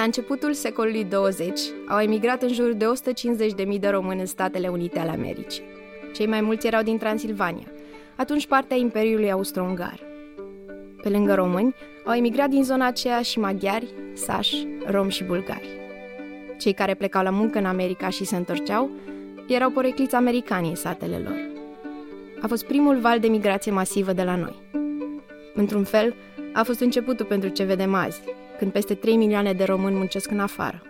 La începutul secolului 20 au emigrat în jur de 150.000 de români în Statele Unite ale Americii. Cei mai mulți erau din Transilvania, atunci partea Imperiului Austro-Ungar. Pe lângă români, au emigrat din zona aceea și maghiari, sași, romi și bulgari. Cei care plecau la muncă în America și se întorceau erau porecliți americani în satele lor. A fost primul val de migrație masivă de la noi. Într-un fel, a fost începutul pentru ce vedem azi, când peste 3 milioane de români muncesc în afară.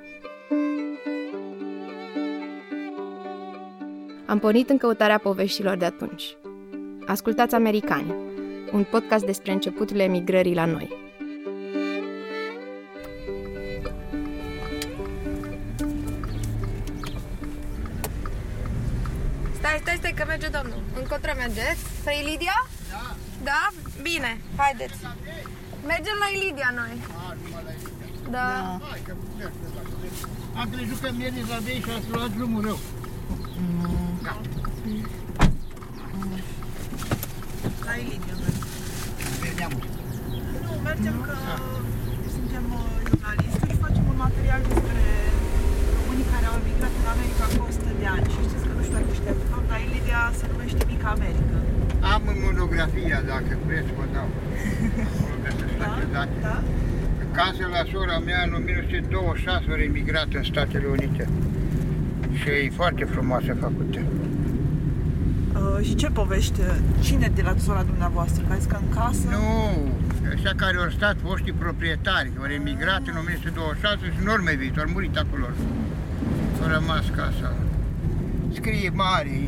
Am pornit în căutarea poveștilor de atunci. Ascultați Americani, un podcast despre începutul emigrării la noi. Stai, stai, stai, că merge domnul. Încotro mergeți? Spre Ilidia? Da. Da? Bine, haideți. Mergem la Ilidia noi. Da. Hai că Am crezut că mergeți la vei și ați luat drumul rău. Da. La Ilidia mergem. Vedeam. Nu, mergem că suntem uh, jurnaliști și facem un material despre românii care au emigrat în America cu 100 de ani. Și știți că nu știu dacă știți, de fapt, la Ilidia se numește Mica America. Am în monografia, dacă vreți, vă dau. Da? Da? Da? Casă la sora mea în 1926 a emigrat în Statele Unite. Și e foarte frumoasă făcută. Uh, și ce povește? Cine de la sora dumneavoastră? Crezi că în casă? Nu, ăștia care au stat foștii proprietari, au emigrat în 1926 și în urmă viitor, au murit acolo. Au rămas casa. Scrie mare,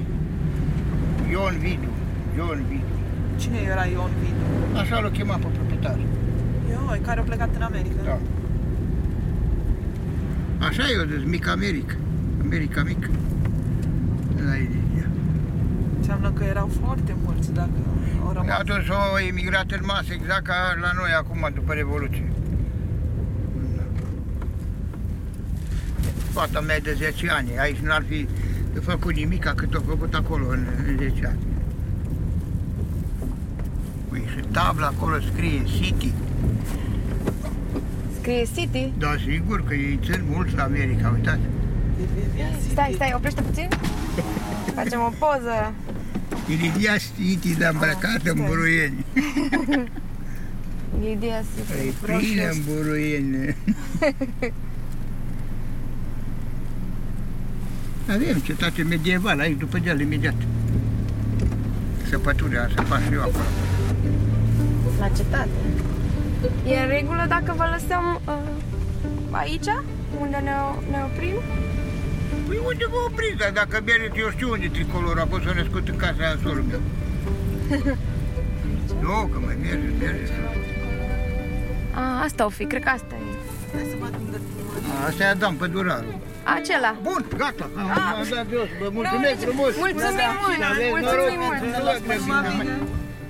Ion Vidu, Ion Vidu. Cine era Ion Vidu? Așa l-a chemat pe proprietar. Ioi, care a plecat în America. Da. Așa e, o zis, mic America. America mică. La Ilidia. Înseamnă că erau foarte mulți dacă au rămas. Atunci au emigrat în masă, exact ca la noi acum, după Revoluție. Da. Fata mea e de 10 ani, aici n-ar fi făcut nimic cât a făcut acolo în, în 10 ani. Ui, și tabla acolo scrie City. Scrie City. Da, sigur că ei țin mult la America, uitați. Stai, stai, oprește puțin. Facem o poză. Ilidia City de îmbrăcat în buruieni. Lidia E City. plină în roșu. buruieni. Avem cetate medievală aici, după deal, imediat. Săpăturea, să fac și eu acolo. La cetate. E în regulă dacă vă lăsăm uh, aici, unde ne, ne oprim? Păi unde vă opriți? Dar dacă mergeți, eu știu unde e tricolorul, a fost născut în casa aia sorul meu. nu, că mai mergeți, mergeți. A, asta o fi, cred că asta e. Hai să văd unde Asta e Adam Pădurarul. Acela. Bun, gata, am, Ah. am dat jos, vă mulțumesc frumos. Mulțumim mult, Și aveți mulțumim noroc, mult. înțeleg, bine.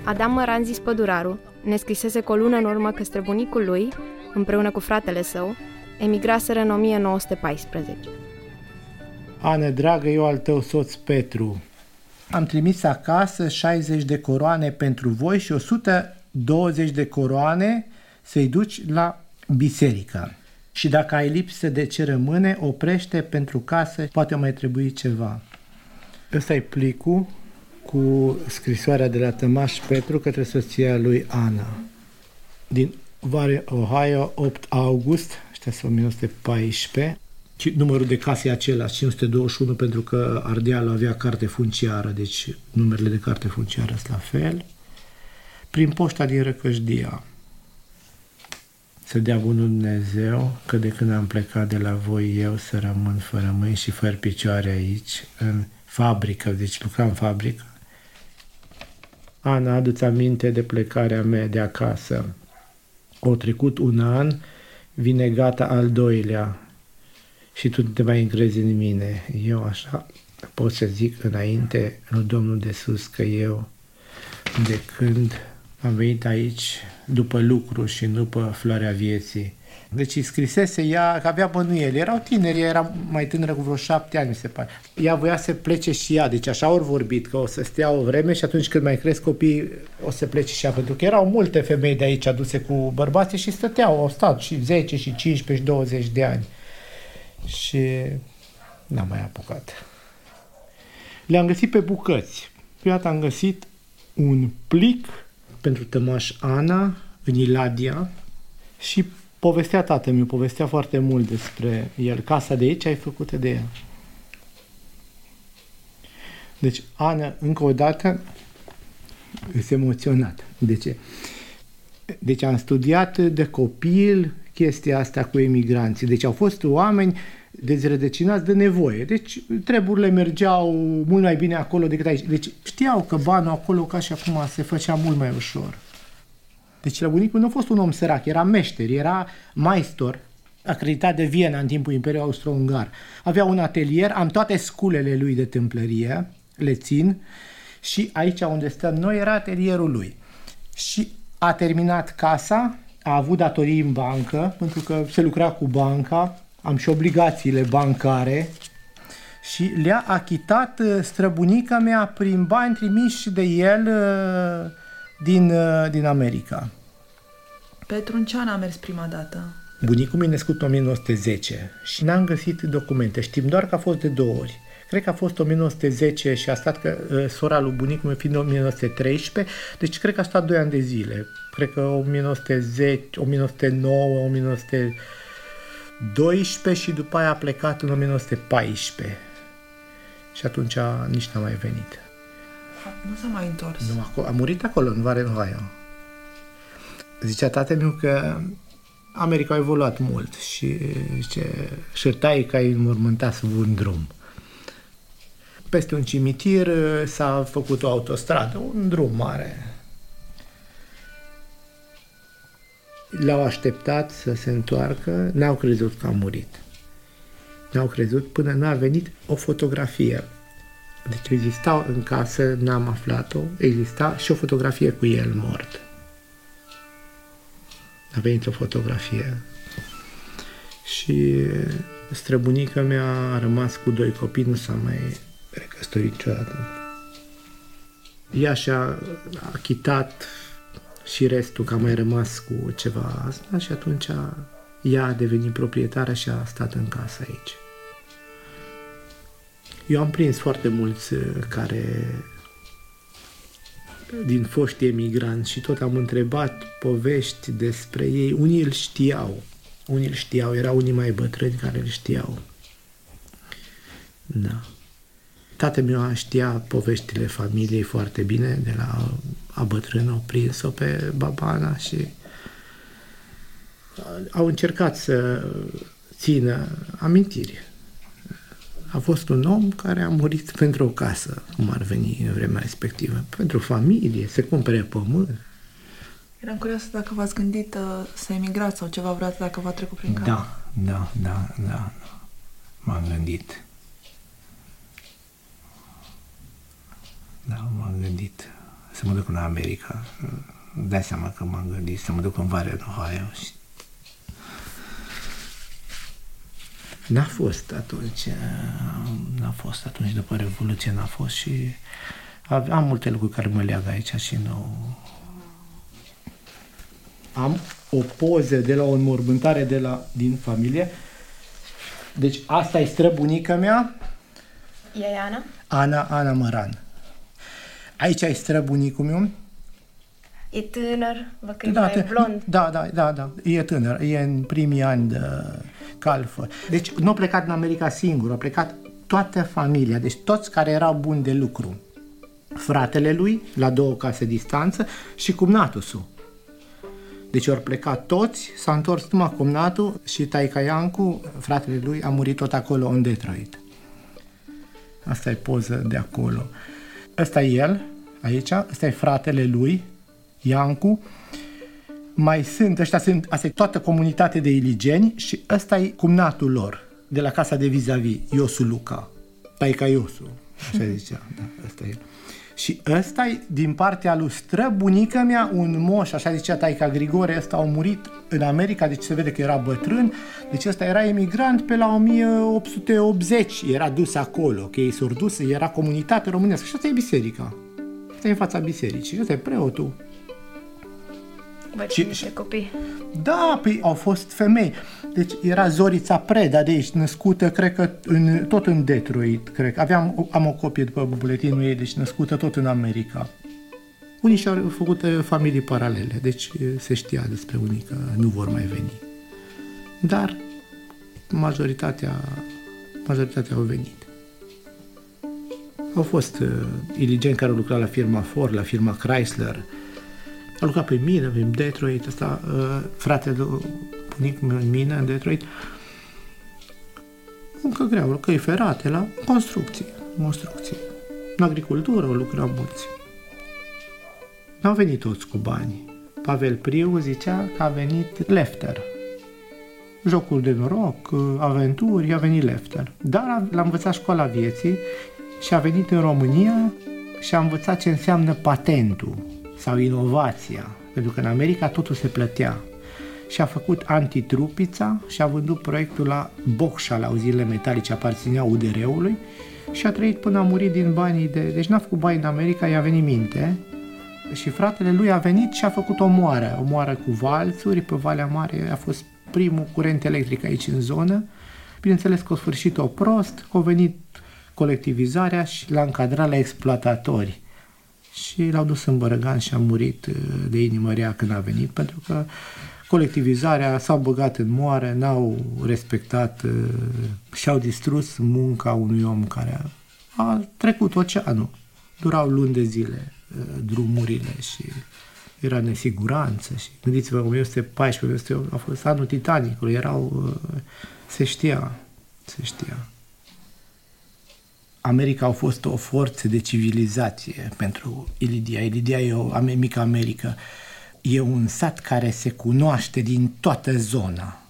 Adam Măranzis Păduraru ne scrisese cu o lună în urmă că străbunicul lui, împreună cu fratele său, emigraseră în 1914. Ane, dragă, eu al tău soț Petru. Am trimis acasă 60 de coroane pentru voi și 120 de coroane să-i duci la biserică. Și dacă ai lipsă de ce rămâne, oprește pentru casă, poate mai trebui ceva. Ăsta e plicul cu scrisoarea de la Tămaș Petru către soția lui Ana. Din Vare, Ohio, 8 august, ăștia sunt 1914, și numărul de case e același, 521, pentru că Ardealul avea carte funciară, deci numerele de carte funciară sunt la fel. Prin poșta din Răcășdia. Să dea bunul Dumnezeu că de când am plecat de la voi eu să rămân fără mâini și fără picioare aici, în fabrică, deci lucram în fabrică. Ana, adu-ți aminte de plecarea mea de acasă. O trecut un an, vine gata al doilea și tu nu te mai încrezi în mine. Eu așa pot să zic înainte lui Domnul de sus că eu de când am venit aici după lucru și după floarea vieții, Deci îi scrisese ea că avea bănuieli. Erau tineri, ea era mai tânără cu vreo șapte ani, mi se pare. Ea voia să plece și ea, deci așa ori vorbit, că o să stea o vreme și atunci când mai cresc copii o să plece și ea, pentru că erau multe femei de aici aduse cu bărbații și stăteau, au stat și 10 și 15 și 20 de ani. Și n-am mai apucat. Le-am găsit pe bucăți. Prima dată am găsit un plic pentru tămaș Ana în Iladia și povestea tatăl povestea foarte mult despre el. Casa de aici ai făcută de el. Deci, Ana, încă o dată, este emoționat. De ce? Deci am studiat de copil chestia asta cu emigranții. Deci au fost oameni dezrădăcinați de nevoie. Deci treburile mergeau mult mai bine acolo decât aici. Deci știau că banul acolo ca și acum se făcea mult mai ușor. Deci la bunicul nu a fost un om sărac, era meșter, era maestor, acreditat de Viena în timpul Imperiului Austro-Ungar. Avea un atelier, am toate sculele lui de tâmplărie, le țin, și aici unde stăm noi era atelierul lui. Și a terminat casa, a avut datorii în bancă, pentru că se lucra cu banca, am și obligațiile bancare și le-a achitat uh, străbunica mea prin bani trimiși de el uh, din, uh, din America. Petru, în ce an a mers prima dată? Bunicul meu născut în 1910 și n-am găsit documente. Știm doar că a fost de două ori. Cred că a fost 1910 și a stat că uh, sora lui bunicul meu fiind 1913, deci cred că a stat 2 ani de zile. Cred că 1910, 1909, 1912 și după aia a plecat în 1914. Și atunci nici n-a mai venit. Nu s-a mai întors. Nu, a murit acolo, în Varen, Ohio. Zicea tatăl meu că America a evoluat mult și zice, și taica îi înmormânta sub un drum. Peste un cimitir s-a făcut o autostradă, un drum mare. L-au așteptat să se întoarcă, n-au crezut că a murit. N-au crezut până n-a venit o fotografie deci exista în casă, n-am aflat-o, exista și o fotografie cu el mort. A venit o fotografie. Și străbunica mea a rămas cu doi copii, nu s-a mai recăsătorit niciodată. Ea și-a achitat și restul, că a mai rămas cu ceva asta și atunci ea a devenit proprietară și a stat în casă aici. Eu am prins foarte mulți uh, care din foști emigranți și tot am întrebat povești despre ei. Unii îl știau, unii îl știau, erau unii mai bătrâni care îl știau. Da. Tatăl meu știa poveștile familiei foarte bine, de la a bătrână, au prins-o pe babana și au încercat să țină amintiri a fost un om care a murit pentru o casă, cum ar veni în vremea respectivă, pentru familie, se cumpere pământ. Eram curioasă dacă v-ați gândit uh, să emigrați sau ceva vreodată dacă v-a trecut prin cap. Da, da, da, da. M-am gândit. Da, m-am gândit să mă duc în America. Dai seama că m-am gândit să mă duc în Varea în Ohio și N-a fost atunci, n-a fost atunci după Revoluție, n-a fost și am multe lucruri care mă leagă aici și nu... Am o poză de la o înmormântare de la, din familie. Deci asta e străbunica mea. E Ana? Ana, Ana Măran. Aici e străbunicul meu. E tânăr, vă că da, e blond. Da, da, da, da, e tânăr, e în primii ani de calfă. Deci nu a plecat în America singur, a plecat toată familia, deci toți care erau buni de lucru. Fratele lui, la două case distanță, și cumnatul Deci au plecat toți, s-a întors numai cumnatul și Taica Iancu, fratele lui, a murit tot acolo în Detroit. Asta e poză de acolo. Ăsta e el, aici, ăsta e fratele lui, Iancu, mai sunt, ăștia sunt, asta e toată comunitate de iligeni și ăsta e cumnatul lor, de la casa de vis-a-vis, Iosu Luca, taica Iosu, așa zicea, da, ăsta e. Și ăsta din partea lui străbunica mea, un moș, așa zicea taica Grigore, ăsta a murit în America, deci se vede că era bătrân, deci ăsta era emigrant pe la 1880, era dus acolo, că ei s-au dus, era comunitate românească și asta e biserica. Asta e în fața bisericii, ăsta e preotul. Văd și, niște copii. Da, păi au fost femei. Deci era Zorița Preda de aici, născută, cred că, în, tot în Detroit, cred că. Aveam, am o copie după buletinul ei, deci născută tot în America. Unii și-au făcut uh, familii paralele, deci uh, se știa despre unii că nu vor mai veni. Dar majoritatea, majoritatea au venit. Au fost uh, iligeni care au lucrat la firma Ford, la firma Chrysler, a lucrat pe mine, în Detroit, ăsta, uh, fratele bunic în mine, în Detroit, încă greu, căi ferate, la construcție, construcție. În agricultură au lucrat mulți. N-au venit toți cu bani. Pavel Priu zicea că a venit Lefter. Jocul de noroc, aventuri, a venit Lefter. Dar l-a învățat școala vieții și a venit în România și a învățat ce înseamnă patentul sau inovația, pentru că în America totul se plătea. Și a făcut antitrupița și a vândut proiectul la Boxa, la uzile metalice, aparținea UDR-ului și a trăit până a murit din banii de... Deci n-a făcut bani în America, i-a venit minte și fratele lui a venit și a făcut o moară, o moară cu valțuri pe Valea Mare, a fost primul curent electric aici în zonă. Bineînțeles că a sfârșit-o prost, a venit colectivizarea și l-a încadrat la exploatatori și l-au dus în Bărăgan și a murit uh, de inimă rea când a venit, pentru că colectivizarea s-au băgat în moare, n-au respectat uh, și-au distrus munca unui om care a trecut oceanul. Durau luni de zile uh, drumurile și era nesiguranță și gândiți-vă, 1914 a fost anul Titanicului, erau, se știa, se știa. America a fost o forță de civilizație pentru Ilidia. Ilidia e o mică America. E un sat care se cunoaște din toată zona.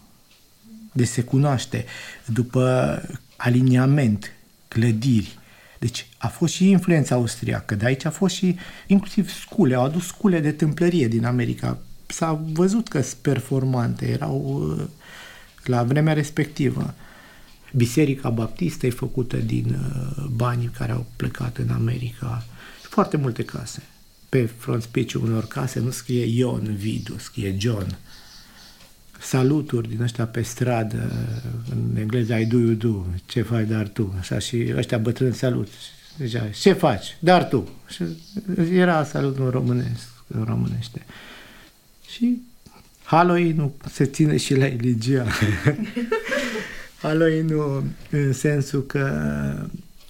De se cunoaște după aliniament, clădiri. Deci a fost și influența austriacă, de aici a fost și inclusiv scule, au adus scule de tâmplărie din America. S-a văzut că sunt performante, erau uh, la vremea respectivă. Biserica Baptistă e făcută din uh, banii care au plecat în America. Foarte multe case. Pe frontspiciul unor case nu scrie Ion Vidu, scrie John. Saluturi din ăștia pe stradă, în engleză I do, you do, ce faci, dar tu. Așa și ăștia bătrâni salut. Zicea, ce faci, dar tu. Și era salutul în românesc, în românește. Și Halloween nu se ține și la religia. Halloween nu în sensul că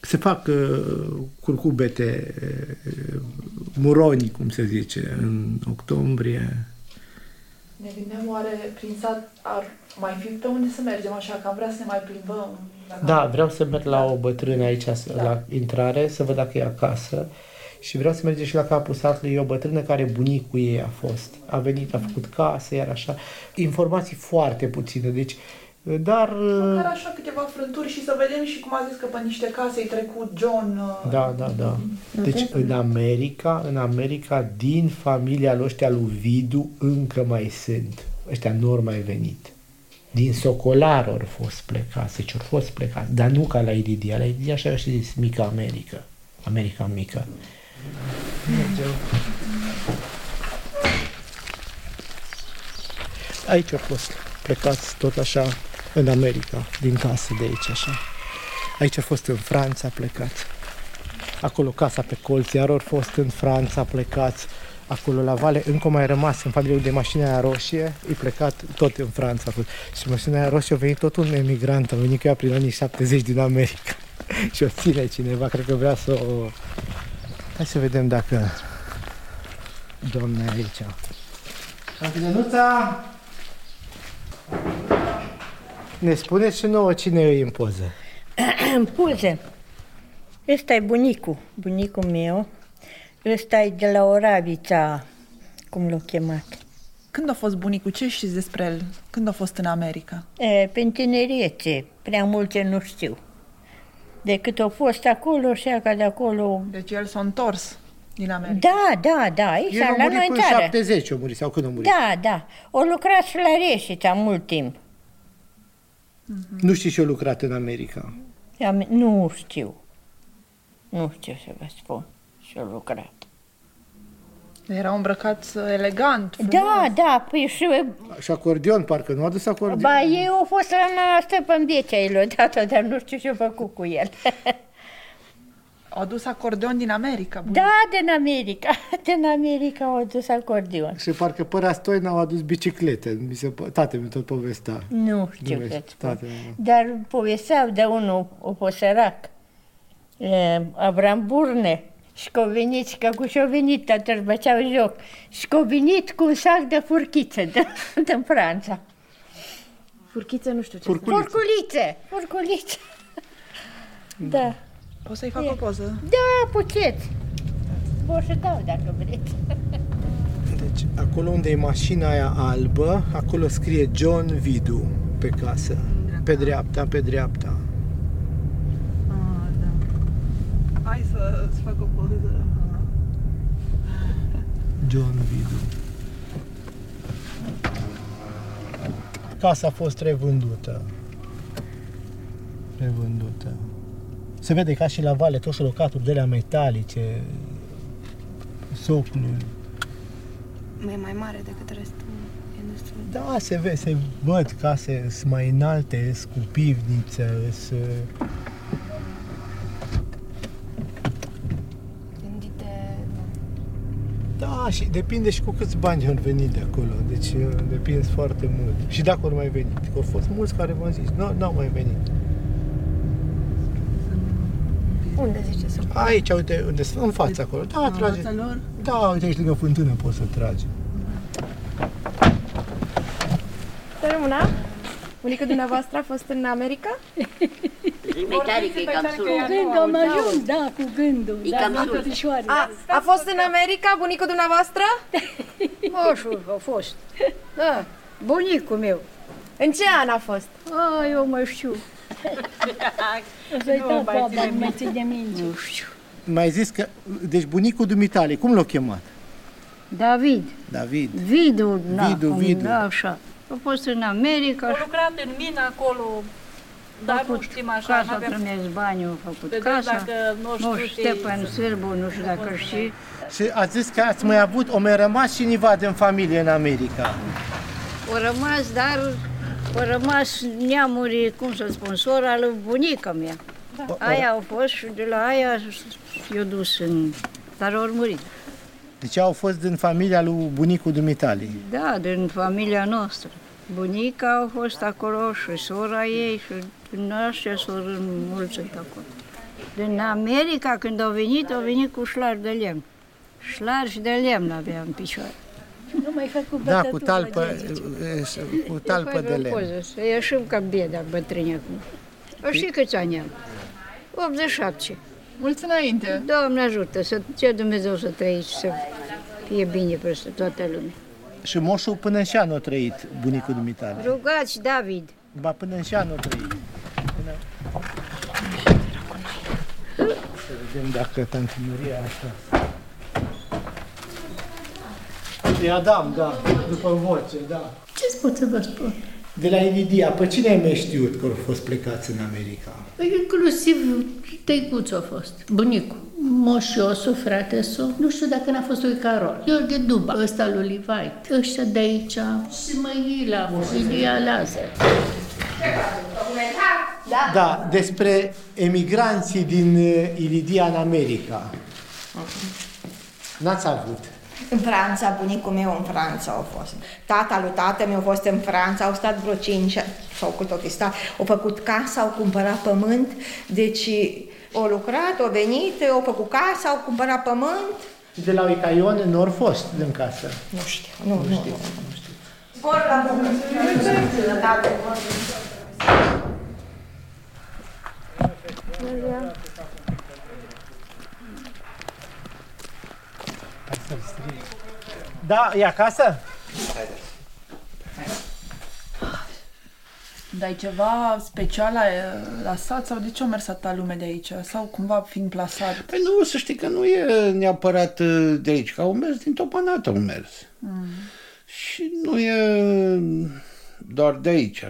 se fac uh, curcubete, uh, muroni, cum se zice, în octombrie. Ne gândeam oare prin sat ar mai fi pe unde să mergem așa, că am vrea să ne mai plimbăm. Da, vreau să merg la o bătrână aici, da. la intrare, să văd dacă e acasă. Și vreau să mergem și la capul satului. E o bătrână care bunicul ei a fost. A venit, a făcut casă, iar așa. Informații foarte puține. Deci dar... Măcar așa câteva frânturi și să vedem și cum a zis că pe niște case ai trecut John... Uh, da, da, da. Deci în America, în America, din familia lui ăștia lui Vidu, încă mai sunt. Ăștia nu mai venit. Din Socolar au fost plecați, deci au fost plecați, dar nu ca la Iridia. La Iridia așa și zis, mică America. America mică. Mergem. Aici au fost plecați tot așa în America, din casă de aici, așa. Aici a fost în Franța plecat. Acolo casa pe colț, iar ori fost în Franța plecați. Acolo la vale, încă mai rămas în familie de mașina aia roșie, e plecat tot în Franța. A fost. Și mașina aia roșie a venit tot un emigrant, a venit cu ea prin anii 70 din America. și o ține cineva, cred că vrea să o... Hai să vedem dacă doamna e aici. Capilenuța! Ne spuneți și nouă cine e în poză. în poză. Ăsta e bunicul, bunicul meu. Ăsta e de la Oravița, cum l-au chemat. Când a fost bunicul? Ce știți despre el? Când a fost în America? E, pe tinerețe, prea multe nu știu. Decât a fost acolo și ca de acolo... Deci el s-a întors. Din America. Da, da, da, aici, El a la murit noi în până țară. 70, a murit, sau când a murit? Da, da. O lucrat și la Reșița mult timp. Nu știi și eu lucrat în America. Am- Nu știu. Nu știu să vă spun. Și o lucrat. Era îmbrăcat uh, elegant. frumos. Da, da, păi și... Și acordeon, parcă nu a dus acordeon? Ba, ei au fost la Stăpân Biecea, el odată, dar nu știu ce-a făcut cu el. Au adus acordeon din America. Bun. Da, din America. Din America au adus acordeon. Și parcă păra Stoina au adus biciclete. Mi se, po- tate mi tot povestea. Nu știu Nu ce vezi, spun. tată, nu. Dar povesteau de unul, o posărac, e, Abram Burne, și că a venit, și că cu și-a venit, toată își băceau joc, și că a venit cu un sac de furchițe de, din Franța. Furchiță nu știu ce. Furculiță. Furculițe, furculițe. Da. Poți să-i fac o poză? Da, puteți. Vă să dau dacă vreți. Deci, acolo unde e mașina aia albă, acolo scrie John Vidu pe casă. Pe dreapta, pe dreapta. Ah, da. Hai să să fac o poză. John Vidu. Casa a fost revândută. Revândută. Se vede ca și la vale, tot și locaturi de alea metalice, soclul. E mai mare decât restul. E destul. Da, se vede, se văd case sunt mai înalte, sunt cu pivniță, sunt... Gândite... Da, și depinde și cu câți bani au venit de acolo, deci uh, depinde foarte mult. Și dacă au mai venit, că au fost mulți care v-am zis, nu n-au mai venit. Unde zice să Aici, uite, unde sunt, în fața acolo. Da, trage. lor? Da, uite aici lângă fântână poți să tragi. Să rămână? Bunica dumneavoastră a fost în America? Cu gândul am ajuns, da, cu gândul. Da, mătușoare. A, a fost în America bunicul dumneavoastră? Moșul a fost. Da, bunicul meu. În ce an a fost? A, eu mă știu. Să-i dau baba, nu mai țin de minte. Nu știu. Mai zis că, deci bunicul dumitale, cum l-a chemat? David. David. Vidu, na, Vidu, cum, Vidu. Da, așa. A fost în America Au și lucrat în mină acolo, dar nu știm așa, casa n-avem... primesc bani, au făcut Vedem casa. dacă nu știu Moș ce- Stepan Sârbu, nu știu dacă știi. Și ați zis că ați mai avut, o mai rămas cineva din familie în America. Au rămas, dar au rămas neamuri, cum să spun, sora lui bunica mea. Aia au fost și de la aia i-au dus în... Dar au murit. Deci au fost din familia lui bunicul dumitale. Da, din familia noastră. Bunica au fost acolo și sora ei și din ăștia s-au înmulțit acolo. Din America, când au venit, au venit cu șlar de lemn. Șlarși de lemn avea în picioare. Nu mai fac cu Da, cu talpă, cu talpă de lemn. Poză, să ieșim ca beda bătrâni acum. O știi câți ani am? 87. Mulți înainte. Doamne ajută, să ce Dumnezeu să trăiți, să fie bine peste toată lumea. Și moșul până în șan a trăit bunicul dumitale. Rugați, David, Ba până în șan a trăit. Până... Să vedem dacă tanti Maria așa. E Adam, da, după voce, da. Ce pot să vă spun? De la Inidia, pe cine ai mai știut că au fost plecați în America? Inclusiv tăicuțul a fost, bunicul. Moșiosul, frate său, nu știu dacă n-a fost lui Carol. Gheorghe Duba, ăsta lui Livait, ăștia de aici, și Măila, Ilia Lazar. Da, despre emigranții din uh, Ilidia în America. N-ați avut. În Franța, bunicul meu în Franța a fost. Tata lui tată meu a fost în Franța, au stat vreo 5 sau cât o fi stat, au făcut casa, au cumpărat pământ, deci au lucrat, au venit, au făcut casa, au cumpărat pământ. De la Uicaion nu au fost din casă. Nu știu, nu, nu, nu. nu știu. Spor la sănătate. Da, e acasă? Dar e ceva special la, la sat sau de ce au mers atâta lume de aici? Sau cumva fiind plasat? Păi nu, să știi că nu e neapărat uh, de aici, că au mers din Topanat au mers. Mm. Și nu e doar de aici.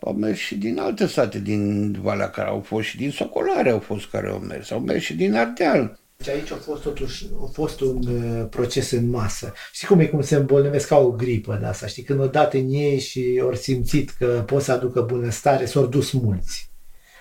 Au mers și din alte sate din Valea care au fost și din Socolare au fost care au mers, au mers și din Ardeal. Și aici a fost totuși a fost un uh, proces în masă. Știi cum e cum se îmbolnăvesc ca o gripă de asta, știi? Când odată în ei și ori simțit că pot să aducă bunăstare, s-au dus mulți.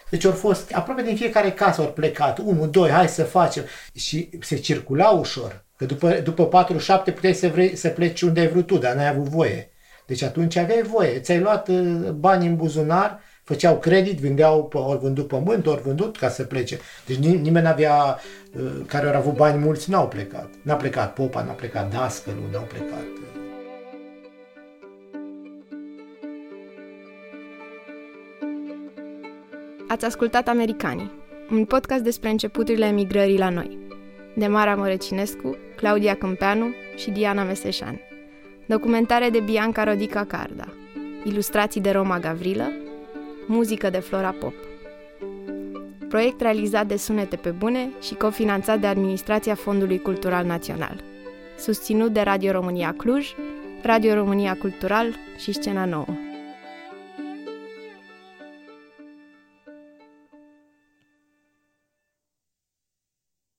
Deci au fost, aproape din fiecare casă au plecat, unul, doi, hai să facem. Și se circula ușor. Că după, după 47 puteai să, vrei, să pleci unde ai vrut tu, dar n-ai avut voie. Deci atunci aveai voie. Ți-ai luat uh, bani în buzunar, făceau credit, vindeau, ori vândut pământ, ori vândut ca să plece. Deci nimeni n-avea, uh, care au avut bani mulți, n-au plecat. N-a plecat popa, n-a plecat dascălul, n-au plecat. Ați ascultat Americanii, un podcast despre începuturile emigrării la noi. De Mara Mărăcinescu, Claudia Câmpeanu și Diana Meseșan. Documentare de Bianca Rodica Carda. Ilustrații de Roma Gavrilă. Muzică de Flora Pop. Proiect realizat de Sunete pe Bune și cofinanțat de Administrația Fondului Cultural Național. Susținut de Radio România Cluj, Radio România Cultural și Scena Nouă.